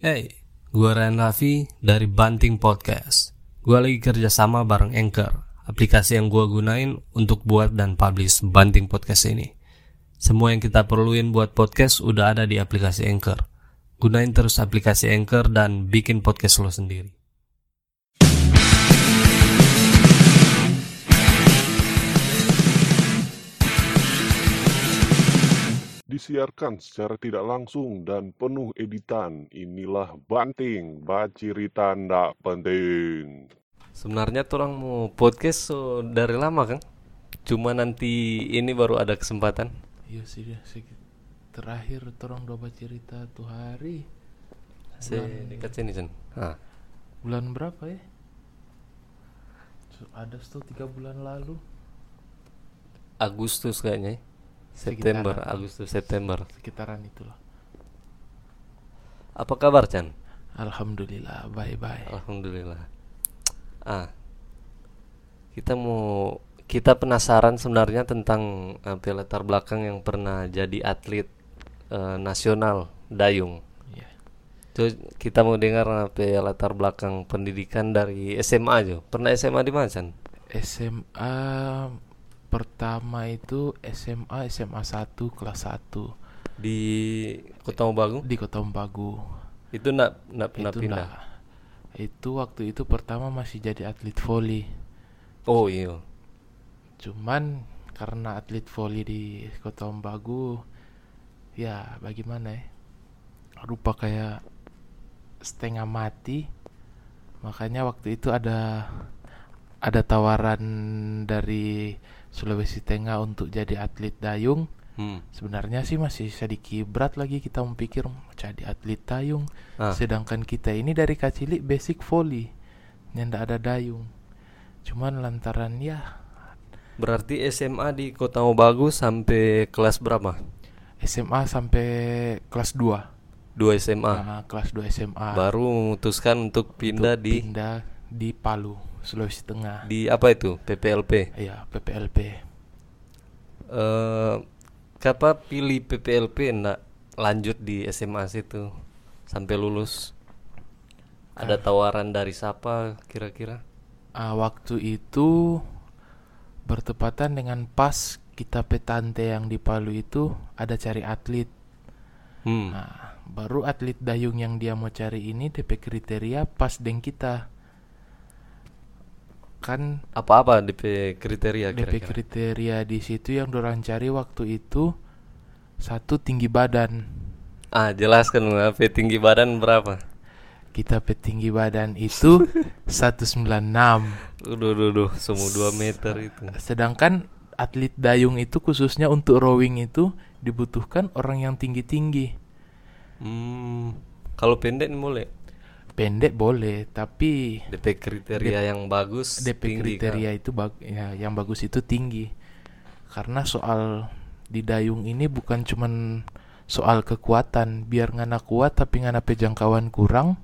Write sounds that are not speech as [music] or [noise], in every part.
Hey, gua Ryan Raffi dari Banting Podcast. Gua lagi kerja sama bareng Anchor, aplikasi yang gua gunain untuk buat dan publish Banting Podcast ini. Semua yang kita perluin buat podcast udah ada di aplikasi Anchor. Gunain terus aplikasi Anchor dan bikin podcast lo sendiri. Disiarkan secara tidak langsung dan penuh editan. Inilah Banting, bacirita ndak penting. Sebenarnya tuh orang mau podcast so dari lama kan? Cuma nanti ini baru ada kesempatan. Iya sih segi- terakhir torong doba cerita tuh hari Saya dekat sini Sen. Ah, bulan berapa ya? So, Ada tuh tiga bulan lalu Agustus kayaknya. ya. September, Sekitaran. Agustus, September. sekitaran itulah. Apa kabar Chan? Alhamdulillah bye bye. Alhamdulillah. Ah, kita mau kita penasaran sebenarnya tentang apa latar belakang yang pernah jadi atlet eh, nasional dayung. Terus kita mau dengar apa latar belakang pendidikan dari SMA aja. Pernah SMA di mana Chan? SMA pertama itu SMA SMA 1 kelas 1 Di Kota Mobagu? di Kota Umpagu. Itu nak nak pernah itu pindah. nah, itu waktu itu pertama masih jadi atlet voli. Oh iya. Cuman karena atlet voli di Kota Umbagu ya bagaimana ya? Rupa kayak setengah mati. Makanya waktu itu ada ada tawaran dari Sulawesi Tengah untuk jadi atlet dayung. Hmm. Sebenarnya sih masih sedikit berat lagi kita memikir jadi atlet dayung. Ah. Sedangkan kita ini dari kecil basic volley. Nyanda ada dayung. Cuman lantaran ya Berarti SMA di Kota Mobagu sampai kelas berapa? SMA sampai kelas 2. 2 SMA. Nah, kelas 2 SMA. Baru memutuskan untuk pindah Untuk di pindah di Palu, Sulawesi Tengah. di apa itu? PPLP. Iya, PPLP. Eh kapan pilih PPLP enggak lanjut di SMA situ sampai lulus? Ada tawaran dari siapa kira-kira? Ah, waktu itu bertepatan dengan pas kita petante yang di Palu itu ada cari atlet. Hmm. Nah, baru atlet dayung yang dia mau cari ini DP kriteria pas deng kita. Kan Apa-apa DP kriteria DP kira-kira? kriteria di situ yang dorang cari waktu itu satu tinggi badan. Ah, jelaskan apa tinggi badan berapa? Kita petinggi badan itu 196. Udah, udah, udah, semua 2 meter itu. Sedangkan atlet dayung itu khususnya untuk rowing itu dibutuhkan orang yang tinggi-tinggi. Hmm. Kalau pendek boleh. Pendek boleh, tapi DP kriteria yang bagus DP tinggi, kriteria itu bag ya, yang bagus itu tinggi. Karena soal di dayung ini bukan cuman soal kekuatan, biar ngana kuat tapi ngana pejangkauan kurang,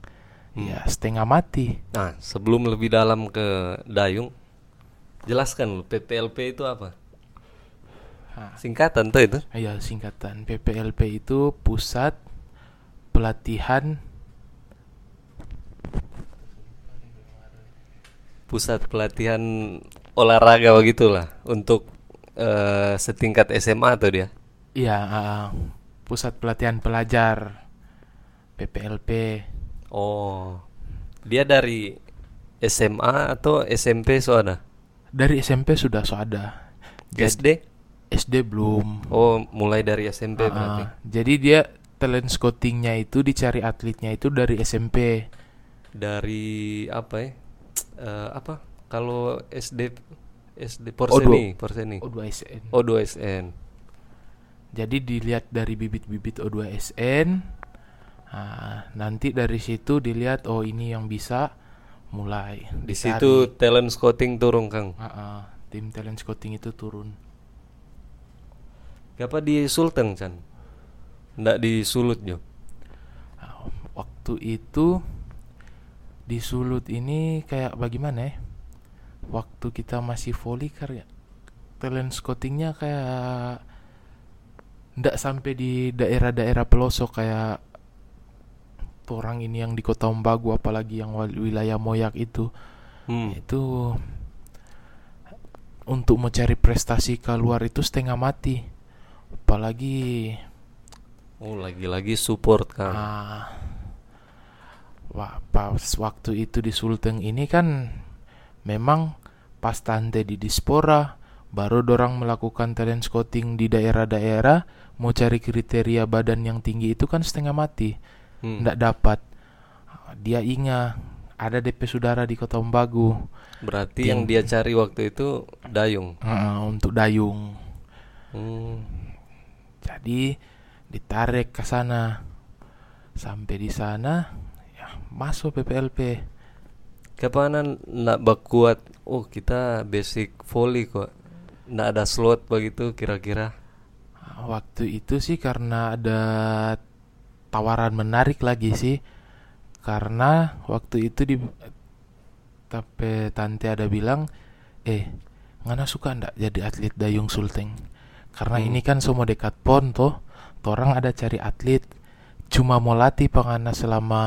Hmm. ya setengah mati. Nah, sebelum lebih dalam ke dayung, jelaskan lu PPLP itu apa? Nah, Singkatan tuh itu? ya singkatan PPLP itu pusat pelatihan Pusat pelatihan olahraga begitulah untuk eh, setingkat SMA tuh dia. ya ah, pusat pelatihan pelajar PPLP. Oh, dia dari SMA atau SMP soalnya? Dari SMP sudah so ada. Jadi- SD? SD belum. Oh, mulai dari SMP Ah, berarti. jadi dia talent scoutingnya itu dicari atletnya itu dari SMP. Dari apa ya? Eh, apa? Kalau SD SD Porseni, Porseni. O2SN. O2SN. Jadi dilihat dari bibit-bibit O2SN. Nah, nanti dari situ dilihat oh ini yang bisa mulai. Di dicari. situ talent scouting turun, Kang. Ah, ah, tim talent scouting itu turun. Apa di Sulteng, Chan? Nggak di Sulut, Jo. Nah, waktu itu di Sulut ini kayak bagaimana ya? Waktu kita masih volley karya talent scoutingnya kayak ndak sampai di daerah-daerah pelosok kayak orang ini yang di kota Ombagu apalagi yang wilayah Moyak itu Hmm. itu untuk mencari prestasi keluar itu setengah mati apalagi Oh, lagi-lagi support kan. ah, wah, pas waktu itu di Sulteng ini kan memang pas tante di dispora baru dorang melakukan talent scouting di daerah-daerah mau cari kriteria badan yang tinggi itu kan setengah mati Hmm. ndak dapat dia ingat ada DP saudara di Kota Ombagu Berarti Tim- yang dia cari waktu itu dayung. ah, untuk dayung Hmm. Jadi ditarik ke sana. Sampai di sana masuk PPLP. Kapanan nak bakuat? Oh, kita basic volley kok. Nggak ada slot begitu kira-kira. Waktu itu sih karena ada tawaran menarik lagi sih. Karena waktu itu di tapi tante ada bilang, "Eh, ngana suka ndak jadi atlet dayung sulteng?" Karena Hmm. ini kan semua dekat pon toh. Orang ada cari atlet cuma mau latih pengana selama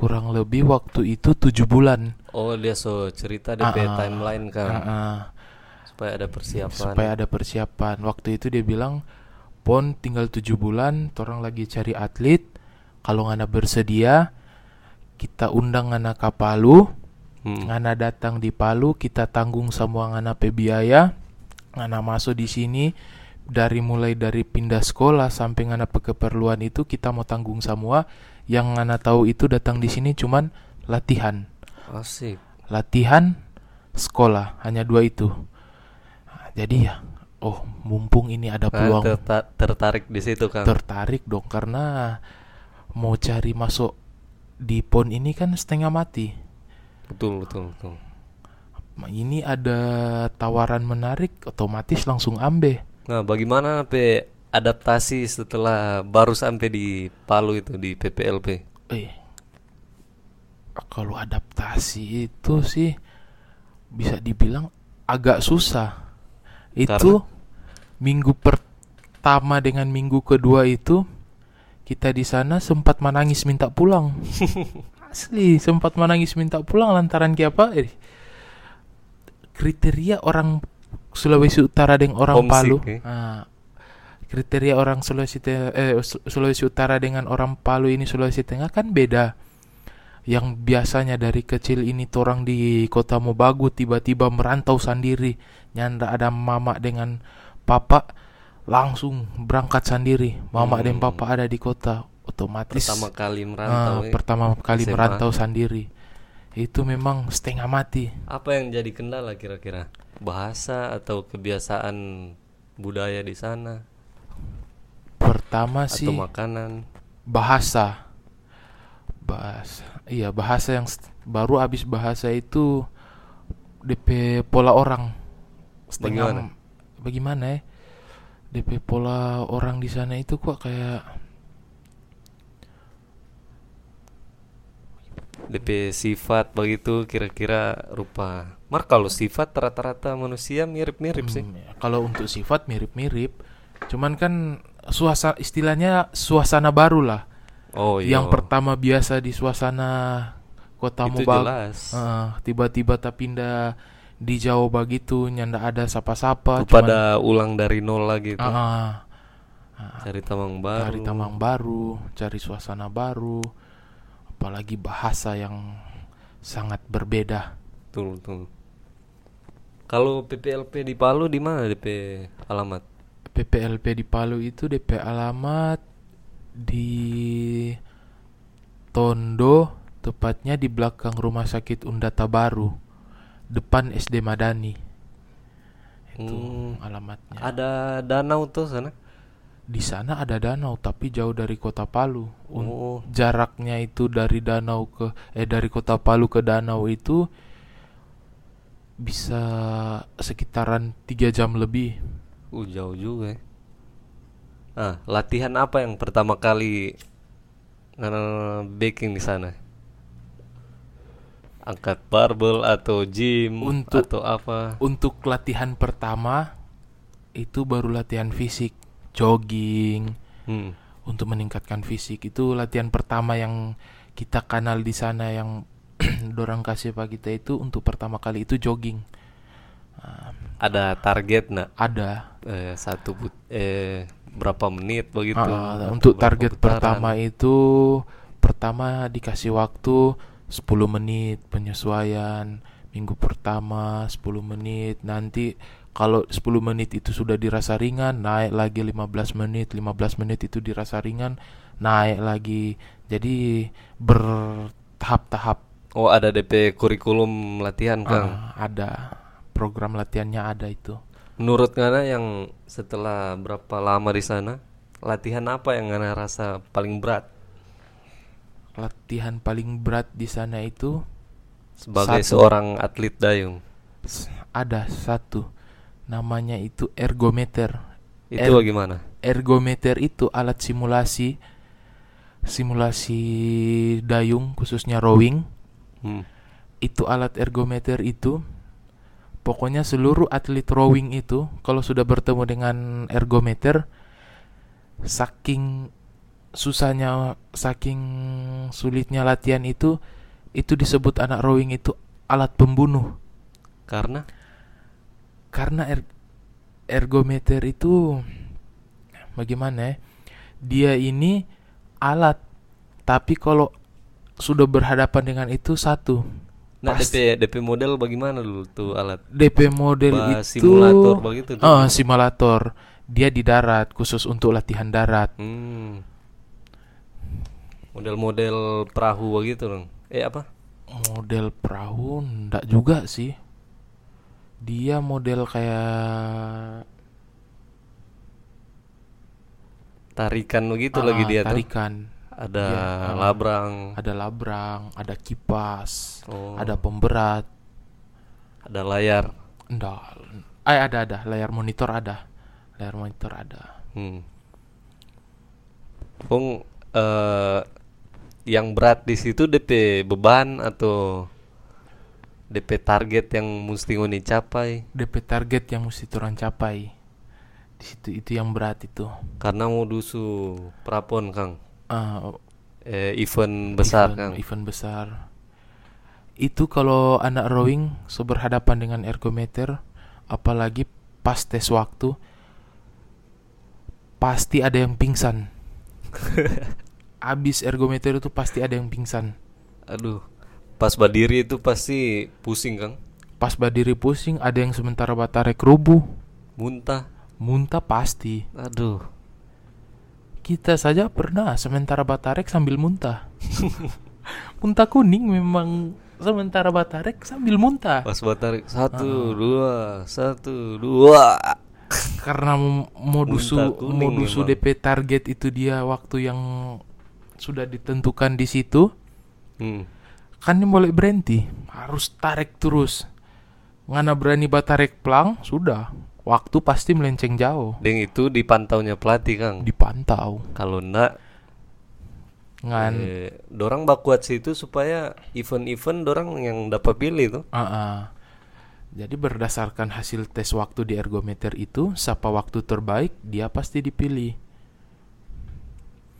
kurang lebih waktu itu tujuh bulan. Oh, dia so cerita DP Ah, ah. timeline kan. Ah, ah. Supaya ada persiapan. supaya ada persiapan. Waktu itu dia bilang, pon tinggal tujuh bulan, orang lagi cari atlet. Kalau ngana bersedia, kita undang ngana ke Palu, Hmm. ngana datang di Palu, kita tanggung semua ngana pe biaya, ngana masuk di sini. Dari mulai dari pindah sekolah sampai ngana pe keperluan itu kita mau tanggung semua. Yang ngana tahu itu datang di sini cuman latihan Asik. latihan sekolah hanya dua itu Nah, jadi ya oh mumpung ini ada Nah, peluang terta- tertarik di situ kan. tertarik dong karena mau cari masuk di pon ini kan setengah mati betul, betul, betul. Ini ada tawaran menarik otomatis langsung ambil Nah, bagaimana pe adaptasi setelah baru sampai di Palu itu di PPLP? eh kalau adaptasi itu sih bisa dibilang agak susah. Itu minggu pertama dengan minggu kedua itu kita di sana sempat menangis minta pulang. [laughs] Asli sempat menangis minta pulang lantaran apa? Eh, kriteria orang Sulawesi Utara dengan orang Homesick, Palu. eh? Ah, kriteria orang Sulawesi eh, Su- Sulawesi Utara dengan orang Palu ini Sulawesi Tengah kan beda yang biasanya dari kecil ini torang di kota Mobagu tiba-tiba merantau sendiri nyanda ada mama dengan papa langsung berangkat sendiri mama Hmm. dan papa ada di kota otomatis Pertama kali merantau. eh. pertama kali SMA. merantau sendiri itu memang setengah mati Apa yang jadi kendala kira-kira? Bahasa atau kebiasaan budaya di sana pertama atau sih makanan? bahasa bahasa iya bahasa yang baru habis bahasa itu DP pola orang setengah bagaimana ya DP pola orang di sana itu kok kayak DP sifat begitu kira-kira rupa. Mar kalau sifat rata-rata manusia mirip-mirip sih. Hmm, ya, kalau untuk sifat mirip-mirip cuman kan suasana istilahnya suasana baru lah Oh iya. yang pertama biasa di suasana kota itu Mubag jelas. Tiba-tiba tak pindah di Jawa begitu nyanda ada sapa-sapa pada ulang dari nol lagi tuh. Ah, Cari tamang baru. cari tamang baru, cari suasana baru, apalagi bahasa yang sangat berbeda. Betul, betul. Kalau PPLP di Palu di mana DP alamat? PPLP di Palu itu DP alamat di Tondo, tepatnya di belakang Rumah Sakit Undata Baru, depan SD Madani. Itu Hmm, alamatnya. Ada danau tuh sana. Di sana ada danau tapi jauh dari kota Palu. Oh, jaraknya itu dari danau ke eh dari kota Palu ke danau itu bisa sekitaran tiga jam lebih. Uh, jauh juga. ya. Ah, latihan apa yang pertama kali baking di sana? Angkat barbel atau gym Untuk- atau apa? Untuk latihan pertama itu baru latihan fisik, jogging. Hmm. untuk meningkatkan fisik itu latihan pertama yang kita kanal di sana yang [clears throat] dorang kasih pak kita itu untuk pertama kali itu jogging Ah, Ada target nak ada eh, satu put eh berapa menit begitu? Atau untuk target putaran? pertama itu pertama dikasih waktu 10 menit penyesuaian minggu pertama 10 menit nanti kalau 10 menit itu sudah dirasa ringan naik lagi 15 menit 15 menit itu dirasa ringan naik lagi jadi bertahap-tahap Oh ada DP kurikulum latihan kang. Ah, ada program latihannya ada itu Menurut Ngana yang setelah berapa lama di sana, latihan apa yang Ngana rasa paling berat latihan paling berat di sana itu sebagai Satu. seorang atlet dayung? ada satu namanya itu ergometer Itu Er- bagaimana? ergometer itu alat simulasi simulasi dayung khususnya rowing Hmm. itu alat ergometer itu pokoknya seluruh atlet rowing itu kalau sudah bertemu dengan ergometer saking susahnya saking sulitnya latihan itu itu disebut anak rowing itu alat pembunuh. Karena? Karena er- ergometer itu bagaimana ya dia ini alat. Tapi kalau sudah berhadapan dengan itu satu nah DP DP model bagaimana dulu tuh alat? DP model Bah, itu simulator begitu tuh. Ah, simulator dia di darat khusus untuk latihan darat Hmm. Model-model perahu begitu dong. Eh apa? model perahu ndak juga sih dia model kayak Tarikan begitu ah, lagi dia tuh. tarikan Ada ah. labrang. ada labrang ada kipas Oh. ada pemberat Ada layar. Enggak. Eh ada ada layar monitor ada. Layar monitor ada. Hmm. Pung eh yang berat di situ DP beban atau DP target yang mesti ngoni capai DP target yang mesti turun capai. Di situ itu yang berat itu. karena mau dusu prapon Kang Ah, eh, event besar event, Kang event besar. Itu kalau anak rowing seberhadapan dengan ergometer, apalagi pas tes waktu, pasti ada yang pingsan. [laughs] Abis ergometer itu pasti ada yang pingsan. aduh pas berdiri itu pasti pusing Kang Pas berdiri pusing, ada yang sementara batarek rubuh, muntah muntah pasti. aduh Kita saja pernah sementara batarek sambil muntah. [laughs] muntah kuning memang sementara batarek sambil muntah. pas batarik satu dua satu dua Karena modusu modusu memang. DP target itu dia waktu yang sudah ditentukan di situ, hmm. kan dia boleh berhenti, harus tarik terus. Ngana berani batarek pelang, sudah. Waktu pasti melenceng jauh, dan itu dipantaunya pelatih Kang dipantau. kalau enggak Ngan Eh, dorang bakuat situ supaya event-event dorang yang dapat pilih tuh. Ah, ah. Jadi berdasarkan hasil tes waktu di ergometer itu, siapa waktu terbaik, dia pasti dipilih.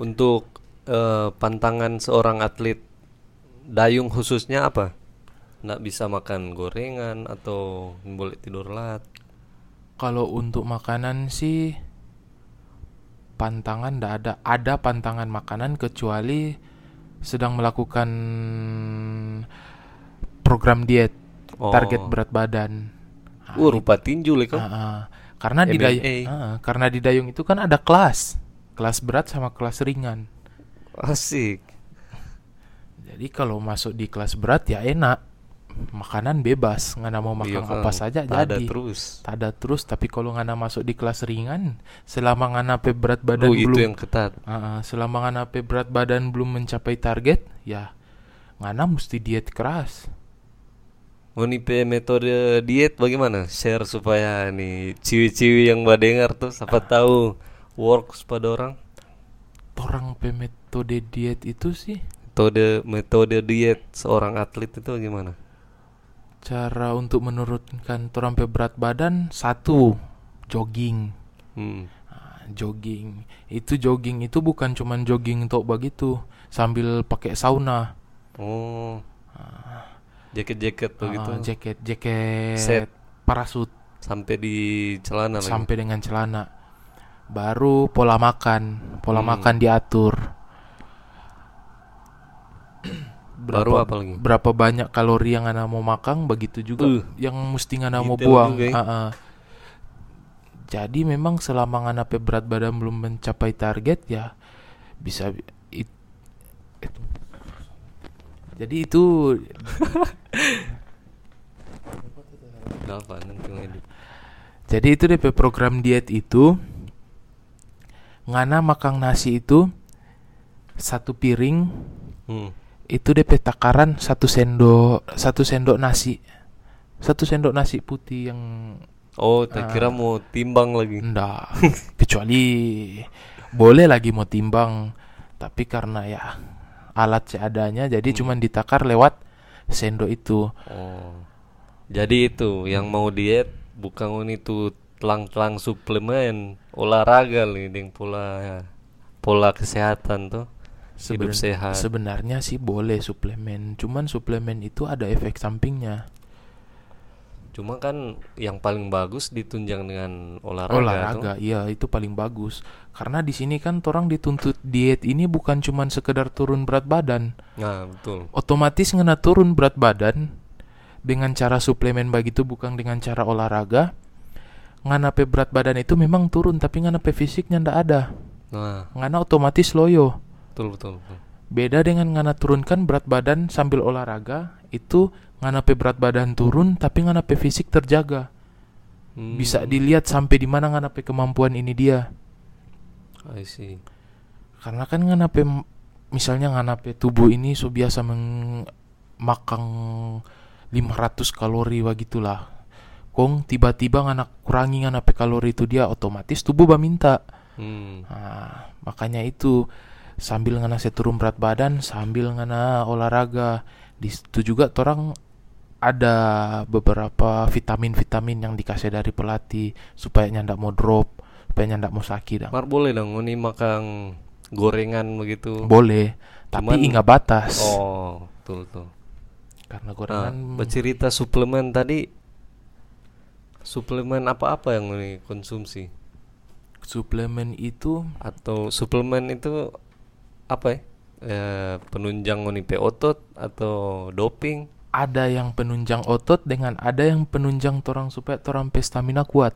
Untuk eh, pantangan seorang atlet dayung khususnya apa? Nggak bisa makan gorengan atau boleh tidur lat. Kalau untuk makanan sih pantangan ndak ada. Ada pantangan makanan kecuali sedang melakukan program diet, Oh. target berat badan. Ah, Uh, rupa tinju lek ah, ah. Karena di dayung, ah, karena di dayung itu kan ada kelas, kelas berat sama kelas ringan. Asik. Jadi kalau masuk di kelas berat ya enak. Makanan bebas, ngana mau makan Iya, apa saja Tak ada jadi. terus. Tak ada terus, tapi kalau ngana masuk di kelas ringan, selama ngana pe berat badan Oh, itu belum yang ketat. Ah, selama ngana pe berat badan belum mencapai target, ya ngana mesti diet keras. Monipe metode diet bagaimana? Share supaya nih ciwi-ciwi yang badengar tuh siapa tahu works pada orang. Orang pe metode diet itu sih Metode metode diet seorang atlet itu gimana? Cara untuk menurunkan pe berat badan satu jogging. Hmm. Ah, jogging itu jogging itu bukan cuman jogging untuk begitu sambil pakai sauna Oh. Jaket-jaket tuh Ah, gitu. jaket jaket Set. parasut Sampai di celana lagi. sampai dengan celana baru pola makan pola Hmm. makan diatur Baru apa lagi? berapa banyak kalori yang anda mau makan begitu juga Uh, yang mesti anda mau buang juga ya. Ah, ah. jadi memang selama anda pe berat badan belum mencapai target ya bisa it- itu. jadi itu? [laughs] Jadi itu DP program diet itu ngana makan nasi itu satu piring Hmm. Itu DP takaran satu sendok satu sendok nasi satu sendok nasi putih yang Oh, tak Ah. kira mau timbang lagi. enggak kecuali boleh lagi mau timbang tapi karena ya alat seadanya jadi Hmm. cuman ditakar lewat sendok itu Oh. Jadi itu yang mau diet bukan itu telang-telang suplemen olahraga nih dengan pola pola kesehatan tuh hidup Seben- sehat. sebenarnya sih boleh suplemen cuman suplemen itu ada efek sampingnya Cuma kan yang paling bagus ditunjang dengan olahraga. olahraga tuh. iya itu paling bagus karena di sini kan orang dituntut diet ini bukan cuman sekedar turun berat badan Nah, betul. otomatis ngena turun berat badan dengan cara suplemen begitu bukan dengan cara olahraga ngana pe berat badan itu memang turun tapi ngana pe fisiknya ndak ada Nah, ngana otomatis loyo betul betul. betul. beda dengan ngana turunkan berat badan sambil olahraga itu ngana pe berat badan turun tapi ngana pe fisik terjaga Hmm, bisa dilihat sampai di mana ngana pe kemampuan ini dia I see. karena kan nganape misalnya nganape tubuh ini so biasa makan 500 kalori begitulah kong tiba-tiba nganak kurangi nganape kalori itu dia otomatis tubuh minta Hmm. nah, makanya itu sambil ngana saya turun berat badan sambil ngana olahraga di situ juga orang ada beberapa vitamin-vitamin yang dikasih dari pelatih supaya nyandak mau drop supaya nyandak mau sakit. Mar boleh dong ini makan gorengan begitu. Boleh, tapi Cuman- ingat batas. Oh, betul betul. Karena Nah, gorengan bercerita suplemen tadi suplemen apa-apa yang ini konsumsi suplemen itu atau suplemen itu apa ya? Eh, penunjang pe otot atau doping? ada yang penunjang otot dengan ada yang penunjang torang supaya torang stamina kuat.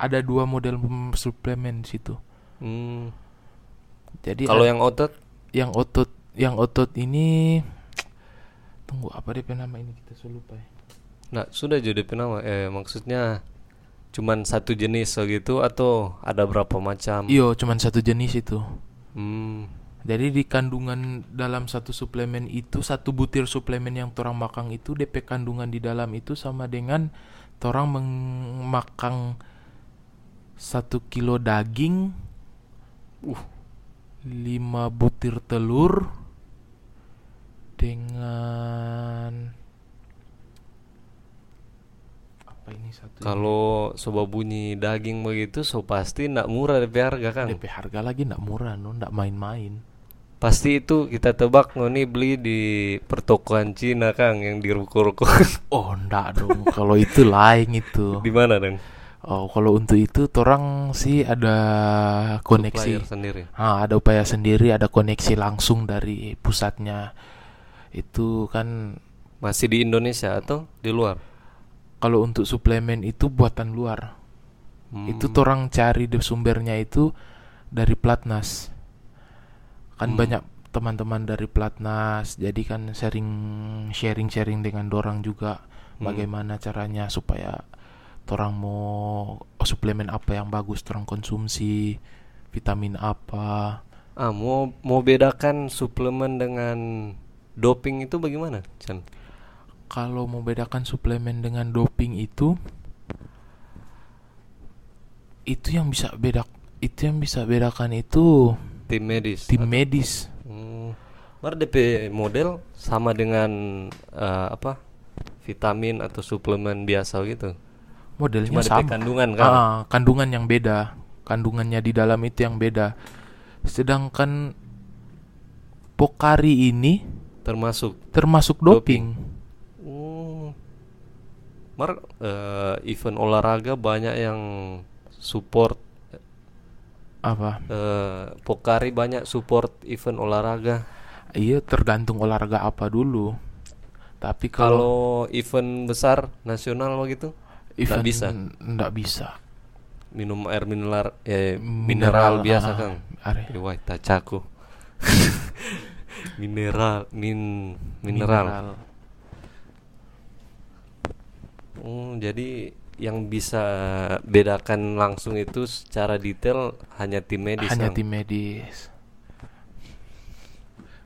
Ada dua model suplemen di situ. Hmm. Jadi Kalau yang otot yang otot yang otot ini tunggu apa dia nama ini kita so lupa ya. Nah, sudah jadi penama. Eh, maksudnya cuman satu jenis gitu atau ada berapa macam? Iyo, cuman satu jenis itu. Hmm. Jadi di kandungan dalam satu suplemen itu satu butir suplemen yang torang makan itu DP kandungan di dalam itu sama dengan torang memakan satu kilo daging, uh, lima butir telur dengan apa ini satu? Kalau soba bunyi daging begitu, so pasti ndak murah DP harga kan? DP harga lagi ndak murah no, ndak main-main. Pasti itu kita tebak nih beli di pertokoan Cina Kang yang di ruko-ruko. [laughs] Oh ndak dong, kalau itu lain itu. di mana dong? Oh, kalau untuk itu orang sih ada koneksi. Supplier sendiri. Ah, ada upaya sendiri, ada koneksi langsung dari pusatnya. Itu kan Masih di Indonesia atau di luar? Kalau untuk suplemen itu buatan luar. Hmm. Itu orang cari di sumbernya itu dari Platnas. Kan Hmm. banyak teman-teman dari Platnas, jadi kan sering sharing-sharing dengan dorang juga Hmm. bagaimana caranya supaya orang mau oh, suplemen apa yang bagus orang konsumsi, vitamin apa. Ah, mau mau bedakan suplemen dengan doping itu bagaimana, Chan? Kalau mau bedakan suplemen dengan doping itu itu yang bisa bedak itu yang bisa bedakan itu Tim medis. tim medis. Hmm. Mar DP model sama dengan eh, apa? Vitamin atau suplemen biasa gitu. Modelnya Cuma DP sama. kandungan kan. Ah, kandungan yang beda. kandungannya di dalam itu yang beda. Sedangkan Pokari ini termasuk termasuk doping. Hmm. Mar eh, event olahraga banyak yang support Apa? eh, Pokari banyak support event olahraga. Iya tergantung olahraga apa dulu. Tapi kalau Kalau event besar nasional begitu event bisa. nggak bisa. minum air mineral eh, Mineral, mineral, biasa ah, kan. are. Eh, Wah, tacaku. mineral, min mineral. Hmm, jadi yang bisa bedakan langsung itu secara detail hanya tim medis. Hanya Kang. tim medis.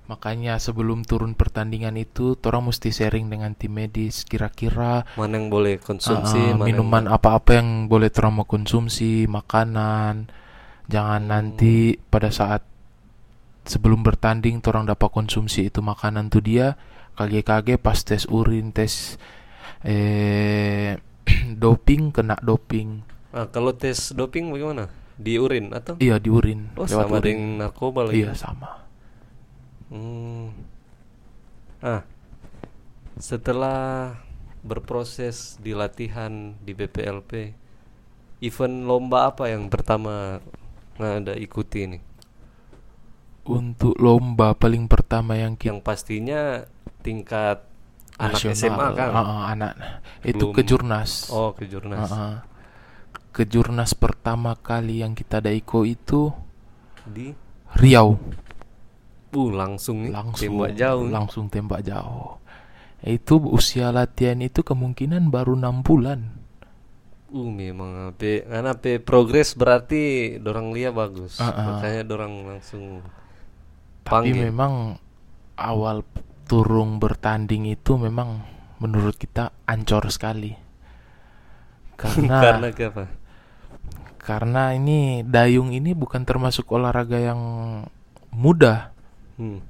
Makanya sebelum turun pertandingan itu, orang mesti sharing dengan tim medis. Kira-kira mana yang boleh konsumsi, uh, mana yang minuman apa-apa yang boleh orang mau konsumsi, makanan. Jangan nanti pada saat sebelum bertanding orang dapat konsumsi itu makanan tuh dia kage-kage pas tes urin, tes eh [clears throat] doping kena doping. Ah, kalau tes doping bagaimana? Di urin atau? Iya di urin. Oh, lewat sama urin. dengan narkoba lagi. Iya sama. Hmm. Ah, setelah berproses di latihan di BPLP, event lomba apa yang pertama ada ikuti nih? Untuk lomba paling pertama yang kita Yang pastinya tingkat anak nasional, SMA kan? Ah, ah, anak itu Belum- kejurnas. Oh, kejurnas. Ah, ah. Kejurnas pertama kali yang kita daiko itu Di Riau. uh langsung langsung tembak jauh. langsung tembak jauh. Itu usia latihan itu kemungkinan baru enam bulan. Uh memang pe karena pe progres berarti dorang lihat bagus. Ah, ah. Makanya dorang langsung Tapi panggil. memang awal turun bertanding itu memang menurut kita ancor sekali. Karena [laughs] karena apa? karena ini dayung ini bukan termasuk olahraga yang mudah. Hmm.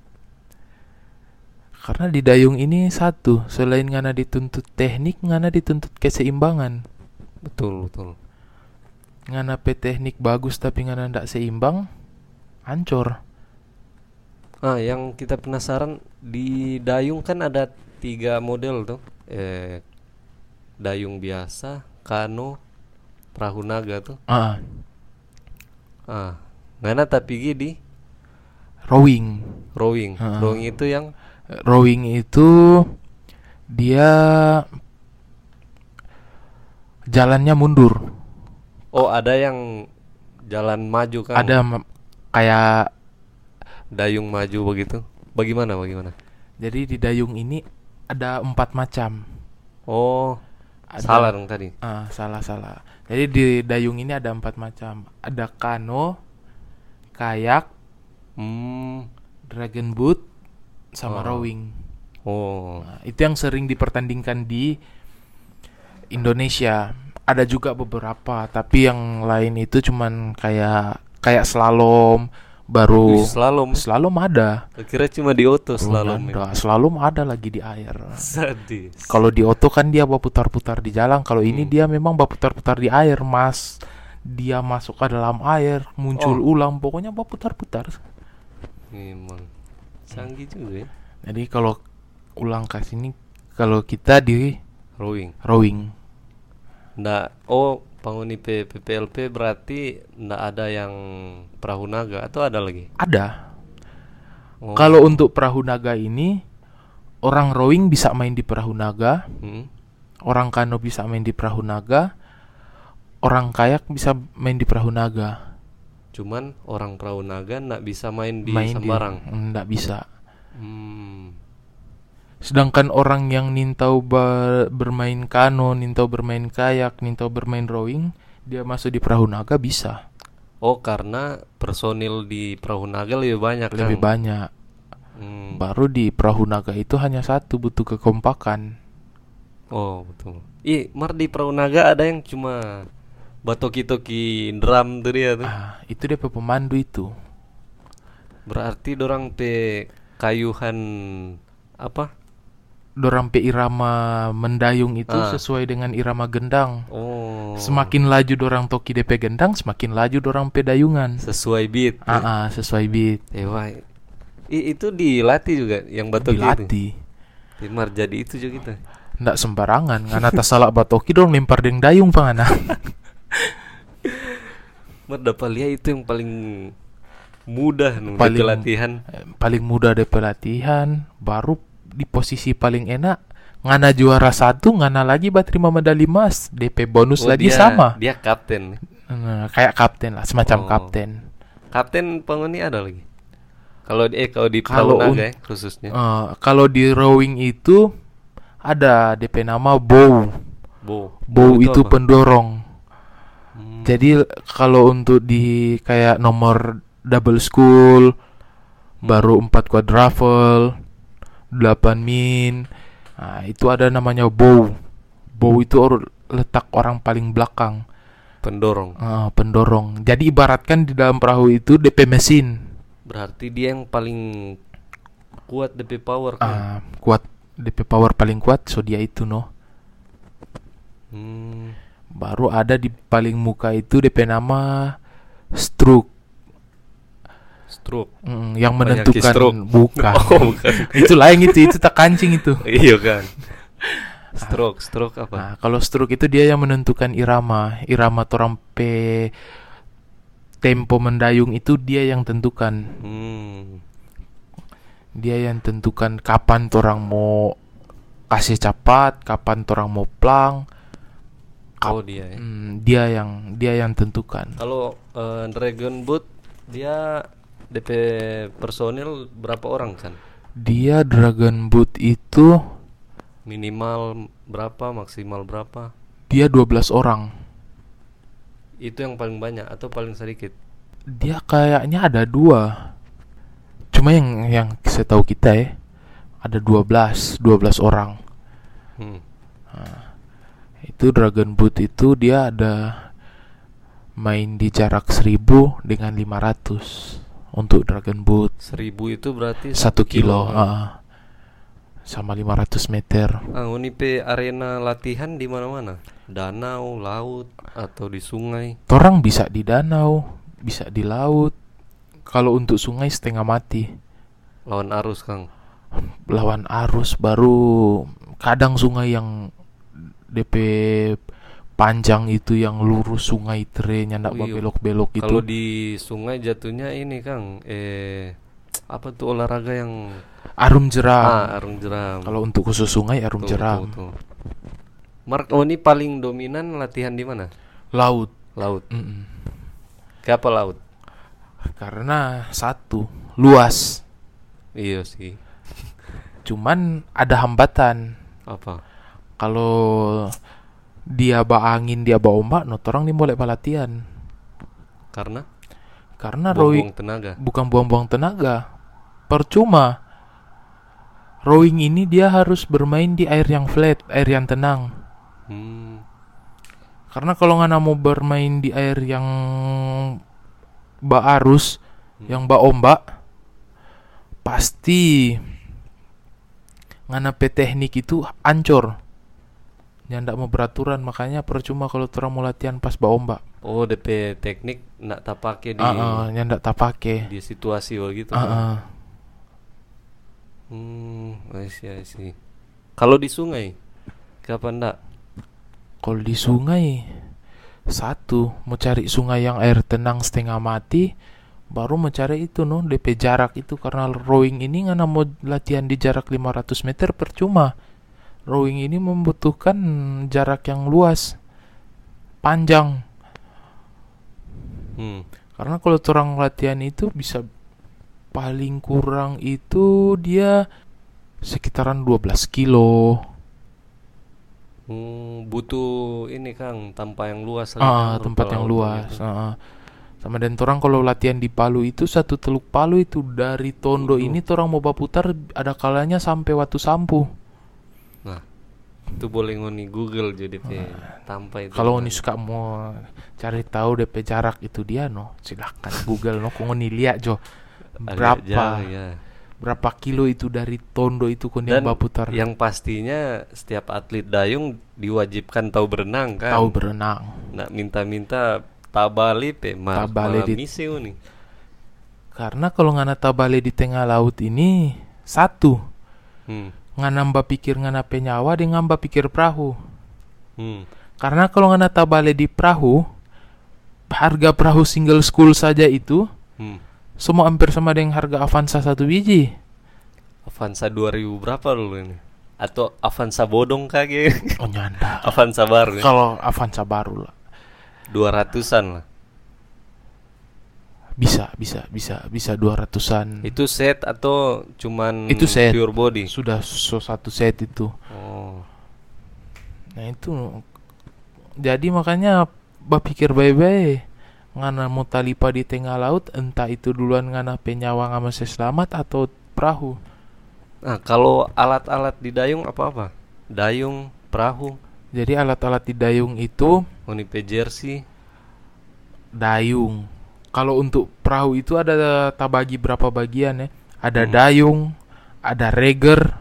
Karena di dayung ini satu, selain ngana dituntut teknik, ngana dituntut keseimbangan. Betul, betul. Ngana pe teknik bagus tapi ngana ndak seimbang, hancur. Ah, yang kita penasaran di dayung kan ada tiga model tuh. Eh, dayung biasa, kano, perahu naga tuh. Ah, Ah, ngana tapi di rowing. rowing. Ah. Rowing itu yang Rowing itu dia jalannya mundur. oh ada yang jalan maju kan? Ada kayak dayung maju begitu. Bagaimana? Bagaimana? jadi di dayung ini ada empat macam. Oh, Ada- salah dong tadi. Ah, salah salah. Jadi di dayung ini ada empat macam. Ada kano, kayak, Hmm. dragon boat, sama Oh. rowing. Oh. Nah, itu yang sering dipertandingkan di Indonesia. Ada juga beberapa, tapi yang lain itu cuman kayak kayak slalom, baru slalom. slalom ada. Kira cuma di auto slalom. ada. Slalom ada lagi di air. Kalau di oto kan dia berputar-putar di jalan. Kalau ini Hmm. dia memang berputar-putar di air, Mas. Dia masuk ke dalam air, muncul Oh. ulang, pokoknya berputar-putar. Memang canggih juga ya. Jadi kalau ulang ke sini kalau kita di Rowing. rowing. Nggak, oh penghuni PPLP berarti nggak ada yang perahu naga atau ada lagi? Ada. Oh. Kalau untuk perahu naga ini orang rowing bisa main di perahu naga, Hmm. orang kano bisa main di perahu naga, orang kayak bisa main di perahu naga. Cuman orang perahu naga nggak bisa main di main sembarang. di enggak bisa. Hmm. Sedangkan orang yang nintau bermain kano, nintau bermain kayak, nintau bermain rowing, dia masuk di perahu naga bisa. Oh karena personil di perahu naga lebih banyak Lebih kan? banyak. Hmm. Baru di perahu naga itu hanya satu butuh kekompakan. Oh betul. Ih, mar di perahu naga ada yang cuma batoki-toki drum tuh dia tuh. Ah, itu dia pe pemandu itu. Berarti dorang pe kayuhan apa? Dorang pe irama mendayung itu Ah. sesuai dengan irama gendang. Oh. Semakin laju dorang toki DP gendang, semakin laju dorang pe dayungan. sesuai beat. Ah, ah, sesuai beat. Eh, wah. I- itu dilatih juga yang batok gitu. Dilatih. Timar jadi itu juga kita. Ndak sembarangan, ngana tak salah batoki dong lempar deng dayung pangana. [laughs] Lihat itu yang paling mudah nung Paling- paling... latihan. paling mudah ada pelatihan, baru di posisi paling enak ngana juara satu, ngana lagi bat terima medali emas, DP bonus Oh, lagi dia- sama. Dia kapten. Nah, kayak kapten lah, semacam Oh. kapten. Kapten penghuni ada lagi. Kalau di eh kalau di Kalau ya khususnya. Eh, kalau di rowing itu ada DP nama bow. Bow. Bow itu apa? pendorong. Hmm. Jadi kalau untuk di kayak nomor double school baru 4 quadruple, 8 min. Nah, itu ada namanya bow. Bow itu or- letak orang paling belakang, pendorong. ah, pendorong. Jadi ibaratkan di dalam perahu itu DP mesin. Berarti dia yang paling kuat DP power kan. Ah, kuat DP power paling kuat so dia itu no. Hmm. Baru ada di paling muka itu DP nama stroke. Stroke. Mm, yang menentukan stroke. bukan. [laughs] Oh, bukan. itu lain itu itu tak kancing itu. [laughs] iya kan. Stroke, stroke apa? Nah, kalau stroke itu dia yang menentukan irama. Irama torampe tempo mendayung itu dia yang tentukan. Hmm. Dia yang tentukan kapan torang mau kasih cepat, kapan torang mau plang. Oh dia ya. Hmm, dia yang dia yang tentukan. Kalau eh, Dragon Boat dia DP personil berapa orang kan? Dia Dragon Boot itu Minimal berapa, maksimal berapa? dia 12 orang. Itu yang paling banyak atau paling sedikit? Dia kayaknya ada dua. Cuma yang yang saya tahu kita ya ada 12, 12 orang. Hmm. Itu Dragon Boot itu dia ada main di jarak 1000 dengan 500 untuk Dragon Boot. Seribu itu berarti Satu kilo, kan? ah. sama 500 meter. Ah, Unipe arena latihan di mana-mana? Danau, laut, atau di sungai? Torang bisa di danau, bisa di laut. Kalau untuk sungai setengah mati. Lawan arus, Kang. Lawan arus baru kadang sungai yang DP panjang itu yang lurus sungai trennya ndak Oh belok-belok itu. Kalau di sungai jatuhnya ini, Kang. Eh, apa tuh olahraga yang Arum jeram. ah arung jeram? Kalau untuk khusus sungai arum Tuh, jeram. tuh, tuh. Mark oh, ini paling dominan latihan di mana? Laut. Laut. Mm-mm. Kenapa laut? Karena satu luas. Iya sih. Cuman ada hambatan. Apa? Kalau dia ba angin dia ba ombak, no orang nih boleh pelatihan. Karena Karena rowing buang tenaga. bukan buang-buang tenaga. Percuma. Rowing ini dia harus bermain di air yang flat, air yang tenang. Hmm. Karena kalau nggak mau bermain di air yang ba arus, yang ba ombak, pasti ngana teknik itu ancur. Yang ndak mau beraturan, makanya percuma kalau orang mau latihan pas ba ombak. Oh, DP teknik nak tak pakai di Ah, ah, yang ndak tak pakai. di situasi begitu. Kan? ah. Hmm, I see, I see. Kalau di sungai, kapan ndak? Kalau di sungai satu mau cari sungai yang air tenang setengah mati baru mencari itu no DP jarak itu karena rowing ini nggak mau latihan di jarak 500 meter percuma rowing ini membutuhkan jarak yang luas panjang Hmm. karena kalau orang latihan itu bisa paling kurang itu dia sekitaran 12 kilo Hmm, butuh ini Kang, tanpa yang luas Ah, Kang, tempat yang luas. begitu. ah, ah. Sama dan torang kalau latihan di Palu itu satu teluk Palu itu dari Tondo ini torang mau baputar ada kalanya sampai Watu Sampu. Itu boleh ngoni Google jadi teh tanpa itu. Kalau Kang. ini suka mau cari tahu DP jarak itu dia no, silahkan Google no, ngoni lihat jo berapa jauh, ya. berapa kilo itu dari Tondo itu kon yang Dan baputar yang pastinya setiap atlet dayung diwajibkan tahu berenang kan. tahu berenang. Nak minta-minta tabali pe mas Tabali malah di- nih. Karena kalau ngana tabale di tengah laut ini satu Hmm. Ngana mbak pikir ngana penyawa dengan mbak pikir perahu. Hmm. Karena kalau ngana tabale di perahu harga perahu single school saja itu Hmm. semua hampir sama dengan harga Avanza satu biji. Avanza 2000 berapa dulu ini? Atau Avanza bodong kage? Oh nyanda. [laughs] Avanza baru ya? Kalau Avanza baru lah. 200-an lah. Bisa, bisa, bisa, bisa 200-an. Itu set atau cuman Itu set. pure body? Sudah so satu set itu. Oh. Nah itu jadi makanya pikir baik-baik ngana mau talipa di tengah laut entah itu duluan ngana penyawa ngama selamat atau perahu Nah, kalau alat-alat di dayung apa-apa? Dayung, perahu, jadi alat-alat di dayung itu Unipe jersey. dayung kalau untuk perahu itu ada tabagi berapa bagian ya ada Hmm. dayung ada reger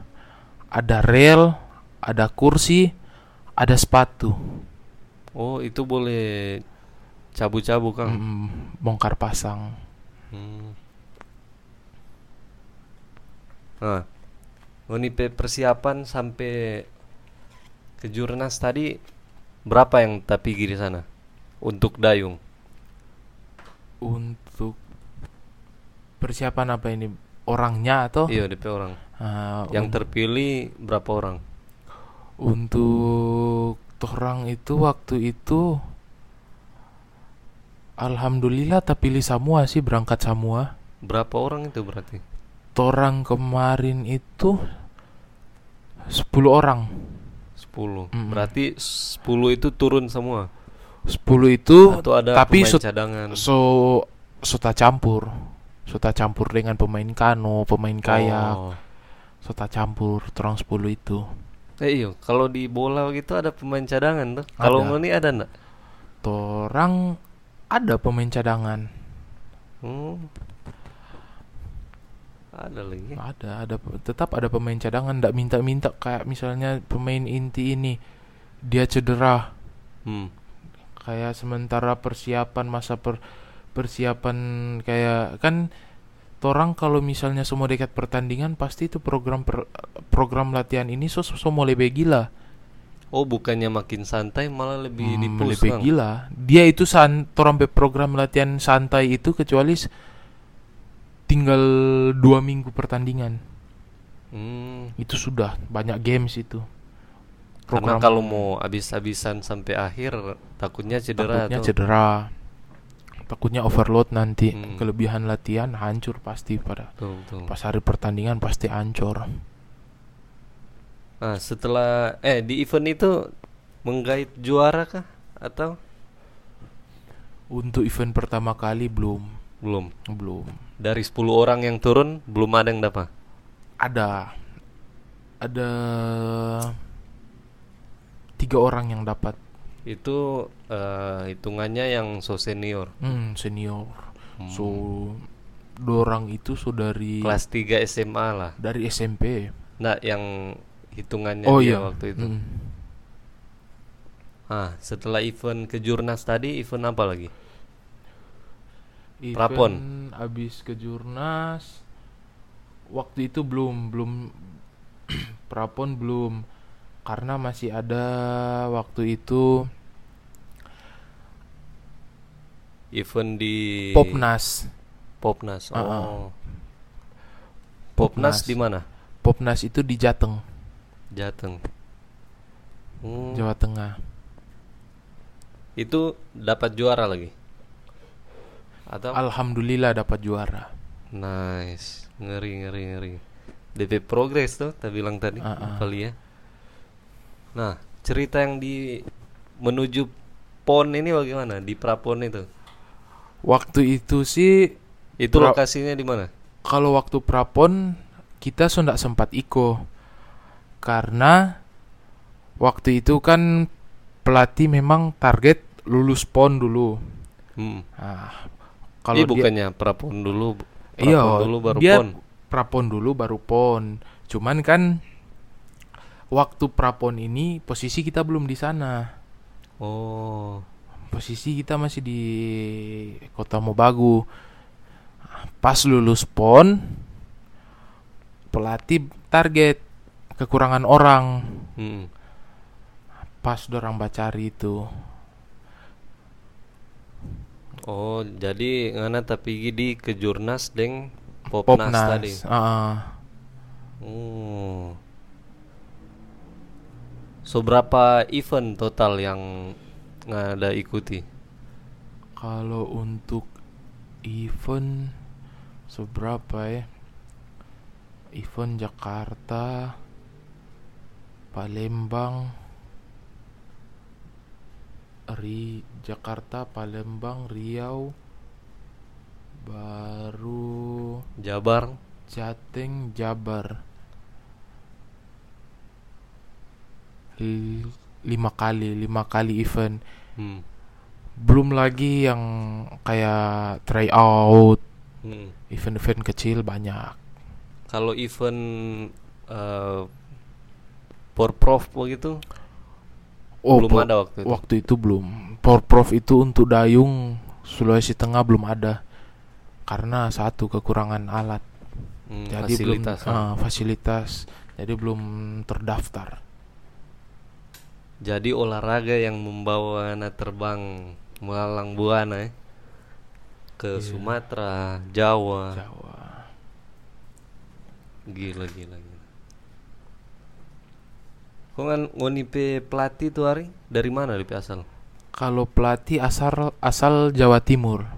ada rel ada kursi ada sepatu Oh, itu boleh cabu-cabu Kang. Mm, bongkar pasang Hmm. Nah, Unipe persiapan sampai ke Jurnas tadi berapa yang tapi di sana untuk dayung? Untuk persiapan apa ini orangnya atau Iya, DP orang. Ah, Yang terpilih berapa orang? untuk orang itu waktu itu Alhamdulillah terpilih semua sih berangkat semua. Berapa orang itu berarti? Torang kemarin itu 10 orang. 10. Mm-mm. Berarti 10 itu turun semua 10 itu atau ada tapi pemain so, cadangan? so sota campur. Sota campur dengan pemain kano, pemain kayak, Oh. sota campur torang 10 itu. Eh iya, kalau di bola gitu ada pemain cadangan tuh. Kalau ngoni ada enggak? Torang ada pemain cadangan. Hmm. Ada lagi. Ada, ada tetap ada pemain cadangan ndak minta-minta kayak misalnya pemain inti ini dia cedera Hmm. Kayak sementara persiapan masa per persiapan kayak kan orang kalau misalnya semua dekat pertandingan pasti itu program per- program latihan ini so, so, so mau lebih gila Oh, bukannya makin santai malah lebih Hmm, dipus lebih gila dia itu san orang be- program latihan santai itu kecuali tinggal dua minggu pertandingan. Hmm. itu sudah banyak games itu Karena kalau mau habis-habisan sampai akhir takutnya cedera takutnya tuh. cedera takutnya overload nanti Hmm. kelebihan latihan hancur pasti pada Betul, betul. pas hari pertandingan pasti hancur Nah, setelah eh di event itu menggait juara kah atau untuk event pertama kali belum belum? belum Dari 10 orang yang turun belum ada yang dapat. ada ada tiga orang yang dapat Itu eh, hitungannya yang so senior. hmm, senior Hmm. so dorang itu so dari Kelas 3 SMA lah. dari SMP Nah, yang hitungannya oh dia iya waktu itu. Hmm. Ah, setelah event kejurnas tadi, event apa lagi? Event Prapon. abis ke Jurnas waktu itu belum belum [clears throat] prapon belum karena masih ada waktu itu Event di Popnas Popnas. Oh. Popnas Popnas. di mana? Popnas itu di Jateng Jateng. Hmm, Jawa Tengah Itu dapat juara lagi. Atau Alhamdulillah dapat juara nice. Ngeri ngeri ngeri. DP progress tuh tak bilang tadi Ah, ah. kali ya. Nah, cerita yang di menuju PON ini bagaimana? Di Prapon itu. waktu itu sih Itu Pra- lokasinya di mana? kalau waktu prapon kita so ndak sempat iko karena waktu itu kan pelatih memang target lulus pon dulu Hmm. nah, Kalau dia bukannya Prapon dulu, Iya, Prapon dulu baru dia- PON. prapon dulu baru pon. Cuman kan waktu prapon ini posisi kita belum di sana. Oh. Posisi kita masih di Kota Mobagu. Pas lulus pon pelatih target kekurangan orang. Hmm. Pas dorang bacari itu. Oh, jadi ngana tapi di kejurnas deng Popnas, Popnas. tadi. Ah, Oh. So berapa event total yang ngada ikuti? kalau untuk event seberapa ya? Event Jakarta, Palembang, Ri Jakarta, Palembang, Riau, baru Jabar. Jateng, Jabar. Lima kali, lima kali event. Hmm. Belum lagi yang kayak tryout, Hmm. event-event kecil banyak. Kalau event eh porprov begitu Oh, belum ada waktu itu. waktu itu belum. Porprov itu untuk dayung Sulawesi Tengah belum ada. Karena satu kekurangan alat. Hmm, Jadi fasilitas. belum ah, fasilitas. Jadi belum terdaftar. Jadi olahraga yang membawa anak terbang melalang buana ya. ke Iya. Sumatera, Jawa. Jawa. Gila gila gila. Kok kan ngoni pe pelatih tuh hari dari mana DP asal? Kalau pelatih asal asal Jawa Timur.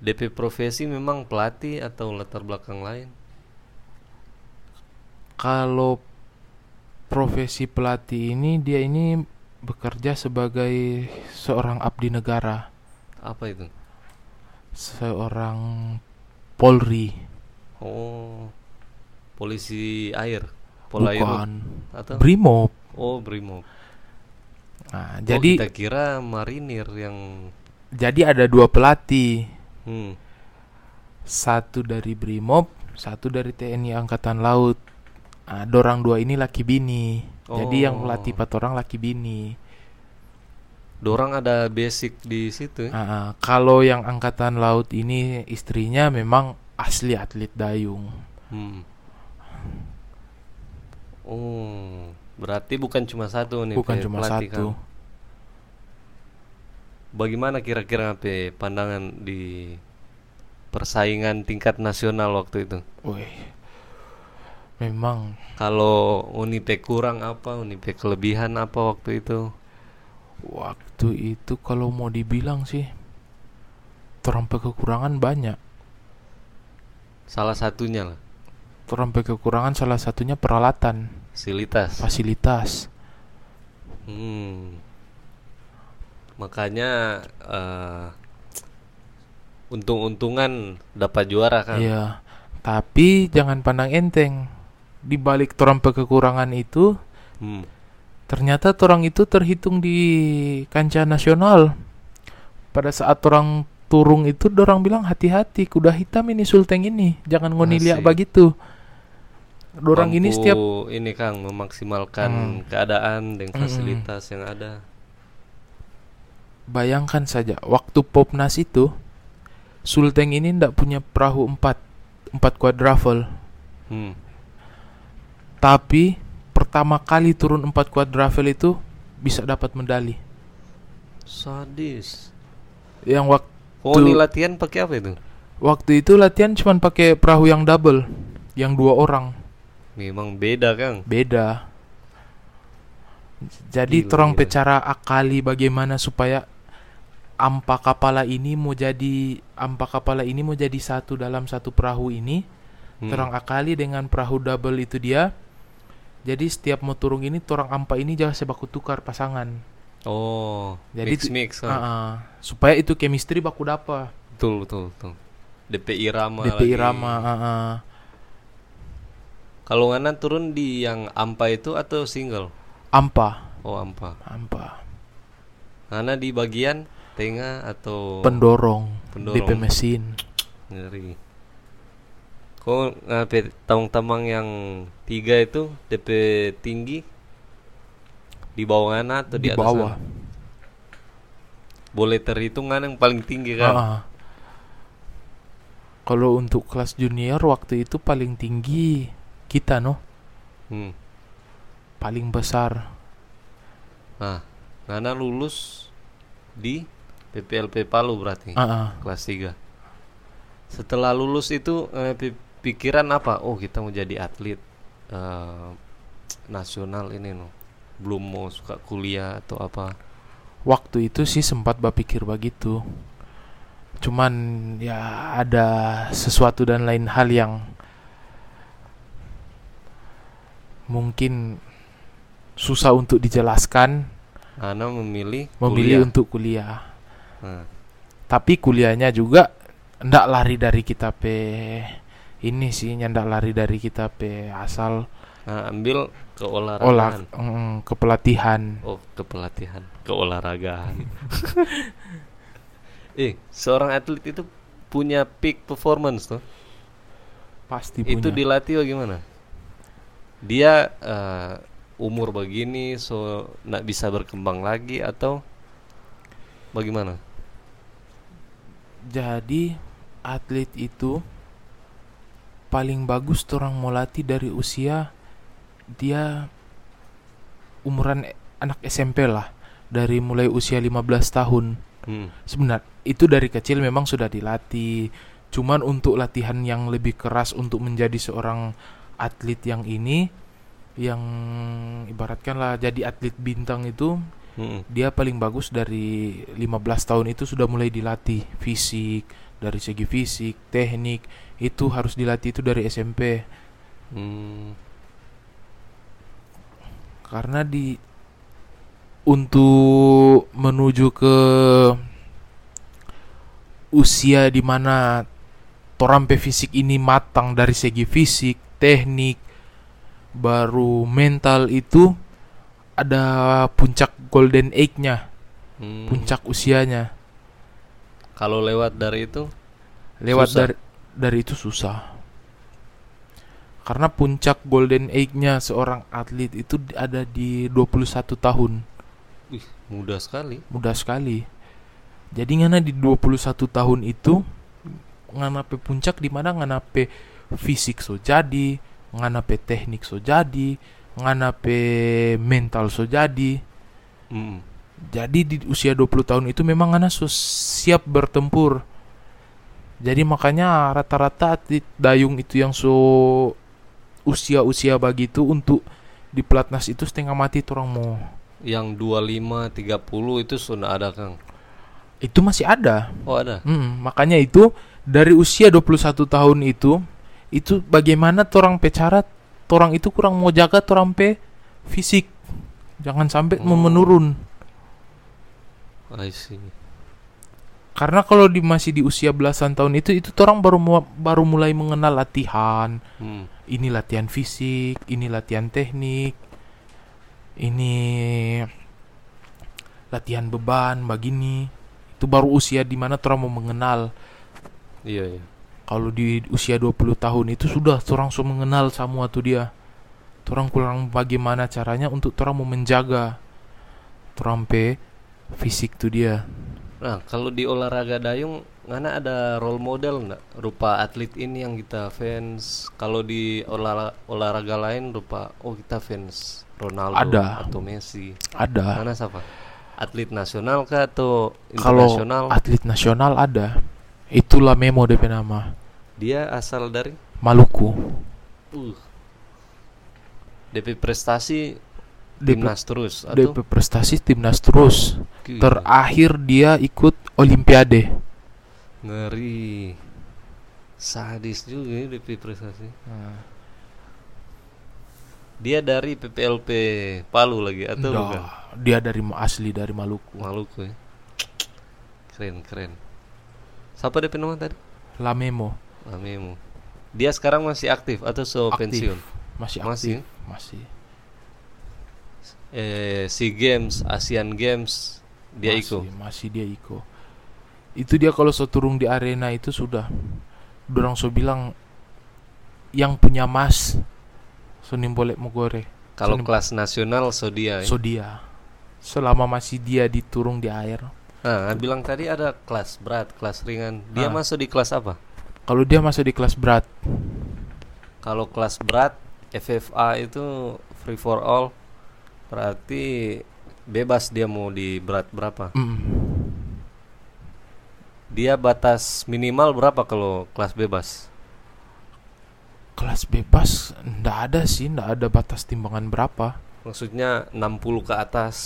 DP profesi memang pelatih atau latar belakang lain? Kalau profesi pelatih ini dia ini bekerja sebagai seorang abdi negara, Apa itu? seorang Polri. Oh, polisi air, polair Bukan atau? Brimob. Oh, Brimob. Nah, Oh, jadi kita kira marinir yang jadi ada dua pelatih, hmm, satu dari Brimob, satu dari TNI Angkatan Laut. Nah, dorang dua ini laki bini. Jadi yang Oh. melatih empat orang laki bini. dorang ada basic di situ. ya? Ah. kalau yang angkatan laut ini istrinya memang asli atlet dayung. Hmm. Oh, berarti bukan cuma satu nih Bukan cuma pelatih satu. kan? Bagaimana kira-kira pe pandangan di persaingan tingkat nasional waktu itu? Wih. Memang Kalau Unipe kurang apa, Unipe kelebihan apa waktu itu? waktu itu kalau mau dibilang sih terampai kekurangan banyak. Salah satunya lah, Terampai kekurangan salah satunya peralatan, fasilitas. fasilitas. Hmm. Makanya eh, untung-untungan dapat juara kan? Iya. Tapi jangan pandang enteng. Di balik terampai kekurangan itu Hmm. ternyata orang itu terhitung di kancah nasional. Pada saat orang turung itu orang bilang hati-hati kuda hitam ini sulteng ini jangan ngoni liak Asik. begitu. Orang ini setiap ini Kang memaksimalkan Hmm. keadaan dan Mm-mm. fasilitas yang ada. bayangkan saja waktu Popnas itu sulteng ini ndak punya perahu empat empat quadruple Hmm. Tapi pertama kali turun empat quadruple itu bisa dapat medali. Sadis. Yang waktu Oh, ini latihan pakai apa itu? waktu itu latihan cuman pakai perahu yang double, yang dua orang. Memang beda Kang. beda. Jadi Gila, terang gila. pecara akali bagaimana supaya ampa kapala ini mau jadi ampa kapala ini mau jadi satu dalam satu perahu ini. Hmm. Terang akali dengan perahu double itu dia. Jadi setiap mau turun ini torang ampa ini jangan sebaku tukar pasangan. Oh, Jadi mix mix. Kang. ah. supaya itu chemistry baku dapa. Betul betul betul. DP irama. DP lagi. irama. ah, ah. Kalau ngana turun di yang ampa itu atau single? Ampa, Oh ampa. ampa. Ngana di bagian tengah atau Pendorong, pendorong? DP mesin. Ngeri. Kok ngapain tamang-tamang yang tiga itu DP tinggi di bawah mana atau di, di atas bawah. sana? Boleh terhitung kan yang paling tinggi kan? Ah. Kalau untuk kelas junior waktu itu paling tinggi kita no, Hmm. paling besar. Nah, Nana lulus di PPLP Palu berarti Ah, ah. kelas 3. Setelah lulus itu eh, pi- pikiran apa? Oh, kita mau jadi atlet eh, [tsk] nasional ini no. Belum mau suka kuliah atau apa. Waktu itu sih sempat berpikir begitu. Cuman ya ada sesuatu dan lain hal yang mungkin susah untuk dijelaskan Nana memilih memilih kuliah. untuk kuliah. Nah, Tapi kuliahnya juga ndak lari dari kita pe ini sih ndak lari dari kita pe asal nah, ambil ke olah olahragaan. mm, ke pelatihan. Oh, ke pelatihan, ke [laughs] eh, seorang atlet itu punya peak performance tuh. Pasti Itu punya. dilatih bagaimana? Dia eh, umur begini so nak bisa berkembang lagi atau bagaimana? Jadi atlet itu paling bagus orang mau latih dari usia dia umuran anak SMP lah dari mulai usia 15 tahun Hmm. sebenarnya itu dari kecil memang sudah dilatih cuman untuk latihan yang lebih keras untuk menjadi seorang atlet yang ini yang ibaratkan lah jadi atlet bintang itu Hmm. dia paling bagus dari 15 tahun itu sudah mulai dilatih fisik dari segi fisik teknik itu harus dilatih itu dari SMP Hmm. karena di untuk menuju ke usia di mana torampe fisik ini matang dari segi fisik, teknik, baru mental itu ada puncak golden age-nya, Hmm. puncak usianya. Kalau lewat dari itu, Lewat Susah. dari dari itu susah. Karena puncak golden age-nya seorang atlet itu ada di 21 tahun. wih, mudah sekali. mudah sekali. Jadi ngana di 21 tahun itu ngana pe puncak di mana ngana pe fisik so jadi, ngana pe teknik so jadi, ngana pe mental so jadi. Hmm. Jadi di usia 20 tahun itu memang ngana so siap bertempur. Jadi makanya rata-rata atlet dayung itu yang so usia-usia begitu untuk di pelatnas itu setengah mati orang mau Yang 25, 30 itu sudah ada, Kang. itu masih ada Oh, ada. Hmm, makanya itu dari usia 21 tahun itu itu bagaimana torang pe cara torang itu kurang mau jaga torang pe fisik. Jangan sampai Oh. menurun. I see. Karena kalau di masih di usia belasan tahun itu itu torang baru mu- baru mulai mengenal latihan. Hmm. Ini latihan fisik, ini latihan teknik. Ini latihan beban begini. Itu baru usia di mana torang mau mengenal Iya, iya. kalau di usia 20 tahun itu sudah orang so mengenal semua tuh dia orang kurang bagaimana caranya untuk orang mau menjaga orang pe fisik tuh dia Nah, kalau di olahraga dayung, ngana ada role model nggak? Rupa atlet ini yang kita fans. Kalau di olah- olahraga lain, rupa oh kita fans Ronaldo Ada. atau Messi. ada Ngana siapa? Atlet nasional kah atau kalau internasional? atlet nasional ada itulah Memo DP nama Dia asal dari Maluku uh, DP prestasi timnas terus atau DP prestasi timnas terus Gila, terakhir dia ikut Olimpiade ngeri sadis juga ya DP prestasi. Dia dari PPLP Palu lagi atau Nggak, bukan? dia dari asli dari Maluku Maluku ya. Keren keren. Siapa DP nama tadi? La Memo Lamemu. Dia sekarang masih aktif atau so Aktif. pensiun? masih Masih? aktif masih Eh, SEA Games, Asian Games dia masih, ikut. masih dia ikut itu dia kalau so turun di arena itu sudah dorang so bilang yang punya mas Sunim boleh mogore Kalau Seni- kelas nasional so dia. ya? so dia selama masih dia diturung di air Nah, bilang tadi ada kelas berat, kelas ringan. Dia Ah. masuk di kelas apa? kalau dia masuk di kelas berat Kalau kelas berat FFA itu free for all berarti bebas dia mau di berat berapa. mm, Dia batas minimal berapa kalau kelas bebas? kelas bebas ndak ada sih ndak ada batas timbangan berapa Maksudnya 60 ke atas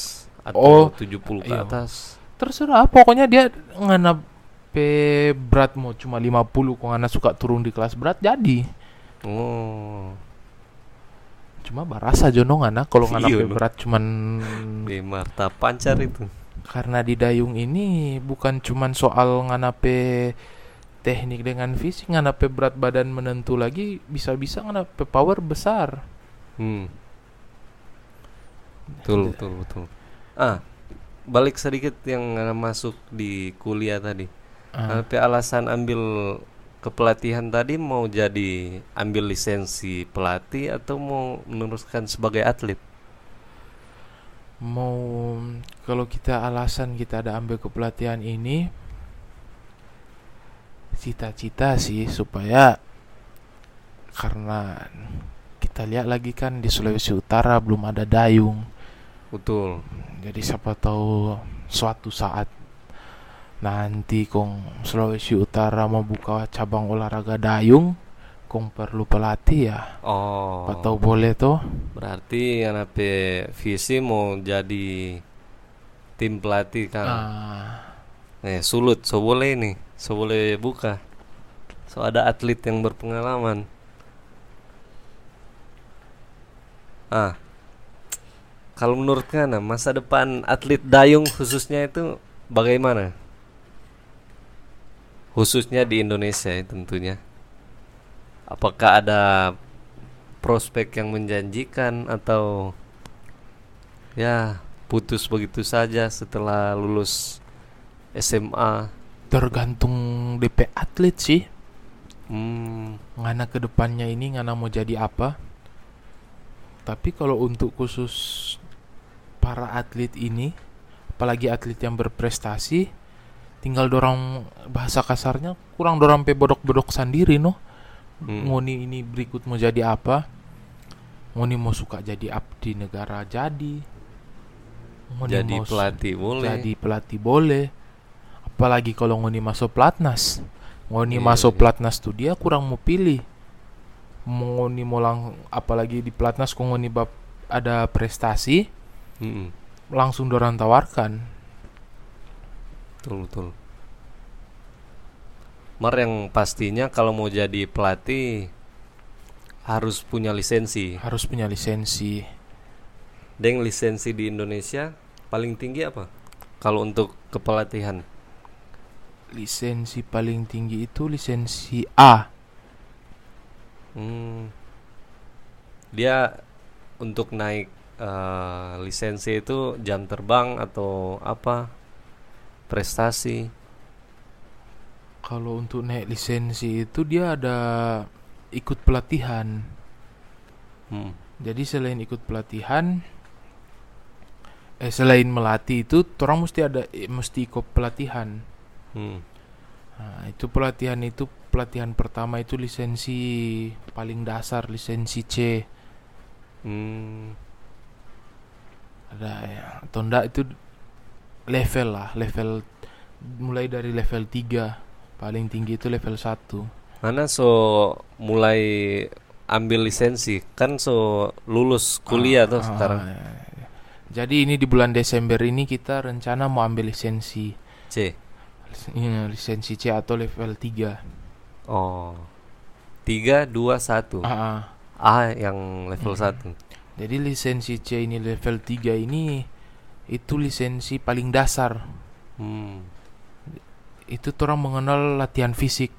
Oh, atau 70 ke iya. atas. terserah pokoknya dia ngana pe berat mau cuma 50 kok ngana suka turun di kelas berat jadi Oh, cuma barasa jono ngana kalau ngana Iya, no. berat cuman di Marta Pancar itu. karena di dayung ini bukan cuman soal ngana pe teknik dengan fisik ngana pe berat badan menentu lagi bisa-bisa ngana pe power besar Hmm. Betul, betul, betul. Ah, balik sedikit yang masuk di kuliah tadi. Ah, Tapi alasan ambil kepelatihan tadi mau jadi ambil lisensi pelatih atau mau meneruskan sebagai atlet? mau kalau kita alasan kita ada ambil kepelatihan ini cita-cita sih supaya karena kita lihat lagi kan di Sulawesi Utara belum ada dayung Betul. jadi siapa tahu suatu saat nanti kong Sulawesi Utara mau buka cabang olahraga dayung kong perlu pelatih ya Oh. atau boleh tuh Berarti anak visi mau jadi tim pelatih kan? Ah, Eh, sulut, so boleh nih, so boleh buka. So ada atlet yang berpengalaman. Ah, kalau menurut Ngana masa depan atlet dayung khususnya itu bagaimana? Khususnya di Indonesia ya, tentunya. Apakah ada prospek yang menjanjikan atau ya putus begitu saja setelah lulus SMA? tergantung DP atlet sih Hmm, ngana ke depannya ini ngana mau jadi apa tapi kalau untuk khusus para atlet ini apalagi atlet yang berprestasi tinggal dorong bahasa kasarnya kurang dorong pe bodok-bodok sendiri no Hmm. ngoni ini berikut mau jadi apa ngoni mau suka jadi abdi negara jadi ngoni jadi mau pelatih boleh. jadi pelatih boleh apalagi kalau ngoni masuk platnas ngoni Iya, masuk iya. platnas tuh dia kurang mau pilih ngoni mau lang apalagi di platnas kok ngoni bab ada prestasi Mm-mm. langsung dorang tawarkan Betul betul. Mar yang pastinya kalau mau jadi pelatih harus punya lisensi. harus punya lisensi Deng lisensi di Indonesia paling tinggi apa? Kalau untuk kepelatihan. lisensi paling tinggi itu lisensi A Hmm. Dia untuk naik eh, lisensi itu jam terbang atau apa? Prestasi. kalau untuk naik lisensi itu dia ada ikut pelatihan Hmm. jadi selain ikut pelatihan eh selain melatih itu orang mesti ada eh, mesti ikut pelatihan Hmm. Nah, itu pelatihan itu pelatihan pertama itu lisensi paling dasar lisensi C Hmm. ada ya atau enggak itu level lah level mulai dari level 3 paling tinggi itu level 1 Mana so mulai ambil lisensi kan so lulus kuliah tuh Ah, sekarang ya, ya. jadi ini di bulan Desember ini kita rencana mau ambil lisensi C. Ini lisensi C atau level 3 Oh. Tiga dua satu. Ah, ah. A yang level Hmm. satu. Jadi lisensi C ini level 3 ini itu lisensi paling dasar. Hmm. Itu orang mengenal latihan fisik.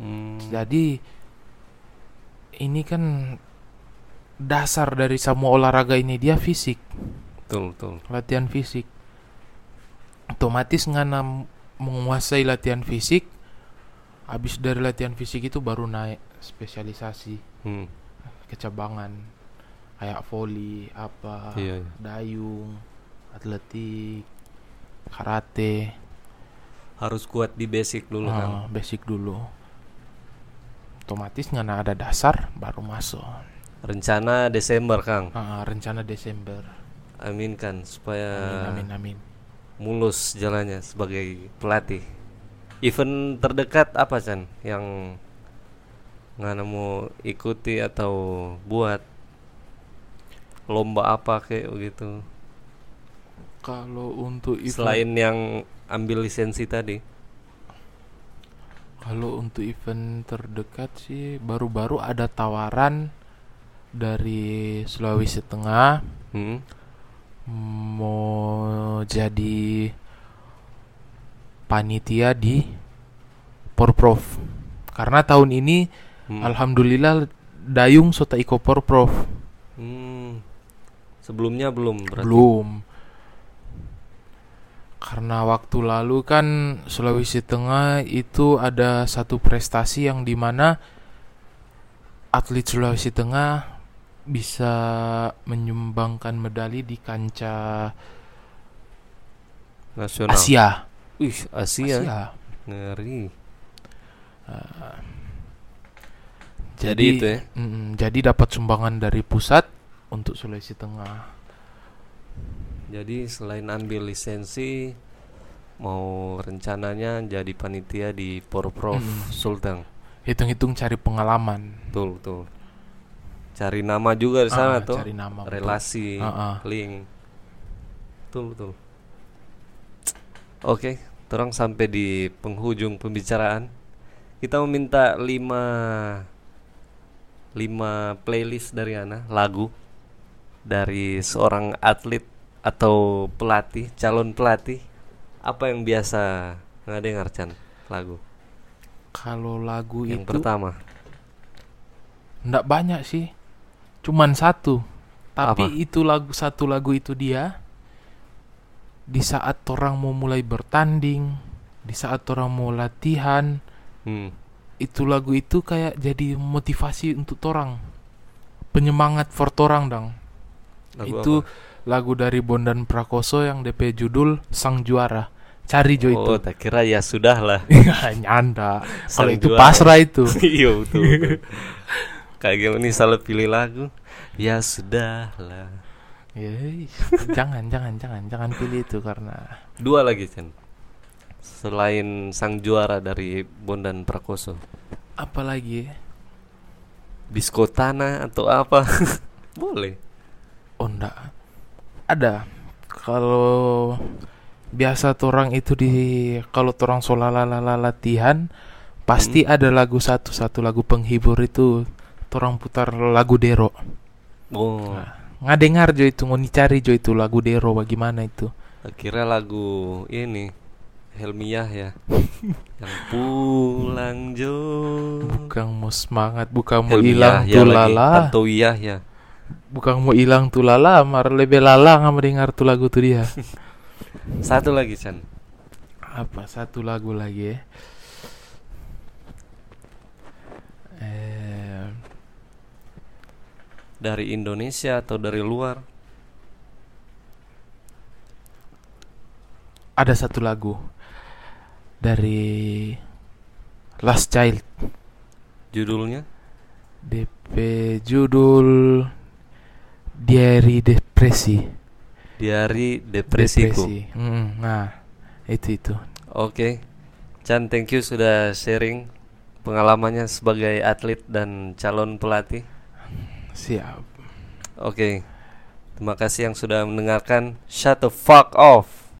Hmm. Jadi ini kan dasar dari semua olahraga ini dia fisik, Betul betul. latihan fisik. Otomatis ngana menguasai latihan fisik. Habis dari latihan fisik itu baru naik spesialisasi Hmm. kecabangan kayak volley apa Iya, iya. dayung atletik karate. Harus kuat di basic dulu kan. ah, basic dulu. Otomatis nggak ada dasar baru masuk. Rencana Desember Kang. Ah, rencana Desember. Amin kan supaya amin amin amin. mulus jalannya sebagai pelatih. Event terdekat apa Chan yang nggak mau ikuti atau buat? Lomba apa kayak begitu kalau untuk event selain yang ambil lisensi tadi Kalau untuk event terdekat sih baru-baru ada tawaran dari Sulawesi Tengah hmm? mau jadi panitia di Porprov. Karena tahun ini Hmm. alhamdulillah Dayung Sota Iko Porprov Hmm. sebelumnya belum berarti belum. Karena waktu lalu kan Sulawesi Tengah itu ada satu prestasi yang di mana atlet Sulawesi Tengah bisa menyumbangkan medali di kancah nasional Asia. Wih, Asia. Asia. ngeri Jadi, Jadi itu ya? mm, jadi dapat sumbangan dari pusat untuk Sulawesi Tengah. Jadi selain ambil lisensi mau rencananya jadi panitia di Porprov Hmm. Sulteng Hitung-hitung cari pengalaman. betul betul cari nama juga di sana Ah, tuh cari nama betul. relasi Ah, ah. link betul betul oke terang sampai di penghujung pembicaraan kita meminta lima lima playlist dari Ana lagu dari seorang atlet atau pelatih calon pelatih apa yang biasa nggak Chan lagu Kalau lagu yang itu pertama Nggak banyak sih, cuman satu. Tapi Apa? itu lagu satu lagu itu dia di saat orang mau mulai bertanding, di saat orang mau latihan, hmm. itu lagu itu kayak jadi motivasi untuk orang, penyemangat for orang dong. lagu itu apa? Lagu dari Bondan Prakoso yang DP judul Sang Juara. Cari Jo itu. oh tak kira ya sudah lah [laughs] Nyanda. Sang Kalau itu Juara. pasrah itu. [laughs] iya betul, betul. kayak gini salah pilih lagu ya sudah lah Yeay, jangan jangan jangan jangan pilih itu karena dua lagi Chen selain sang juara dari Bondan Prakoso apalagi Biskotana atau apa [laughs] boleh oh enggak ada. Kalau biasa orang itu di kalau orang solalala latihan pasti ada lagu satu satu lagu penghibur itu orang putar lagu dero. Oh. Nggak dengar jo itu mau cari jo itu lagu dero bagaimana itu? Kira lagu ini Helmiah ya. [laughs] Yang pulang Jo. Bukan mau semangat bukan mau hilang ya tulala Tantoiyah ya bukan mau hilang tulala mar lebih lala nggak mendengar tuh lagu tuh dia. [laughs] Satu lagi Chan. Apa satu lagu lagi ya eh, dari Indonesia atau dari luar? Ada satu lagu dari Last Child. Judulnya? DP judul Diary Depresi Diari Depresiku Depresi. Mm, nah itu itu Oke, Chan, thank you sudah sharing pengalamannya sebagai atlet dan calon pelatih. siap Oke, terima kasih yang sudah mendengarkan. Shut the fuck off.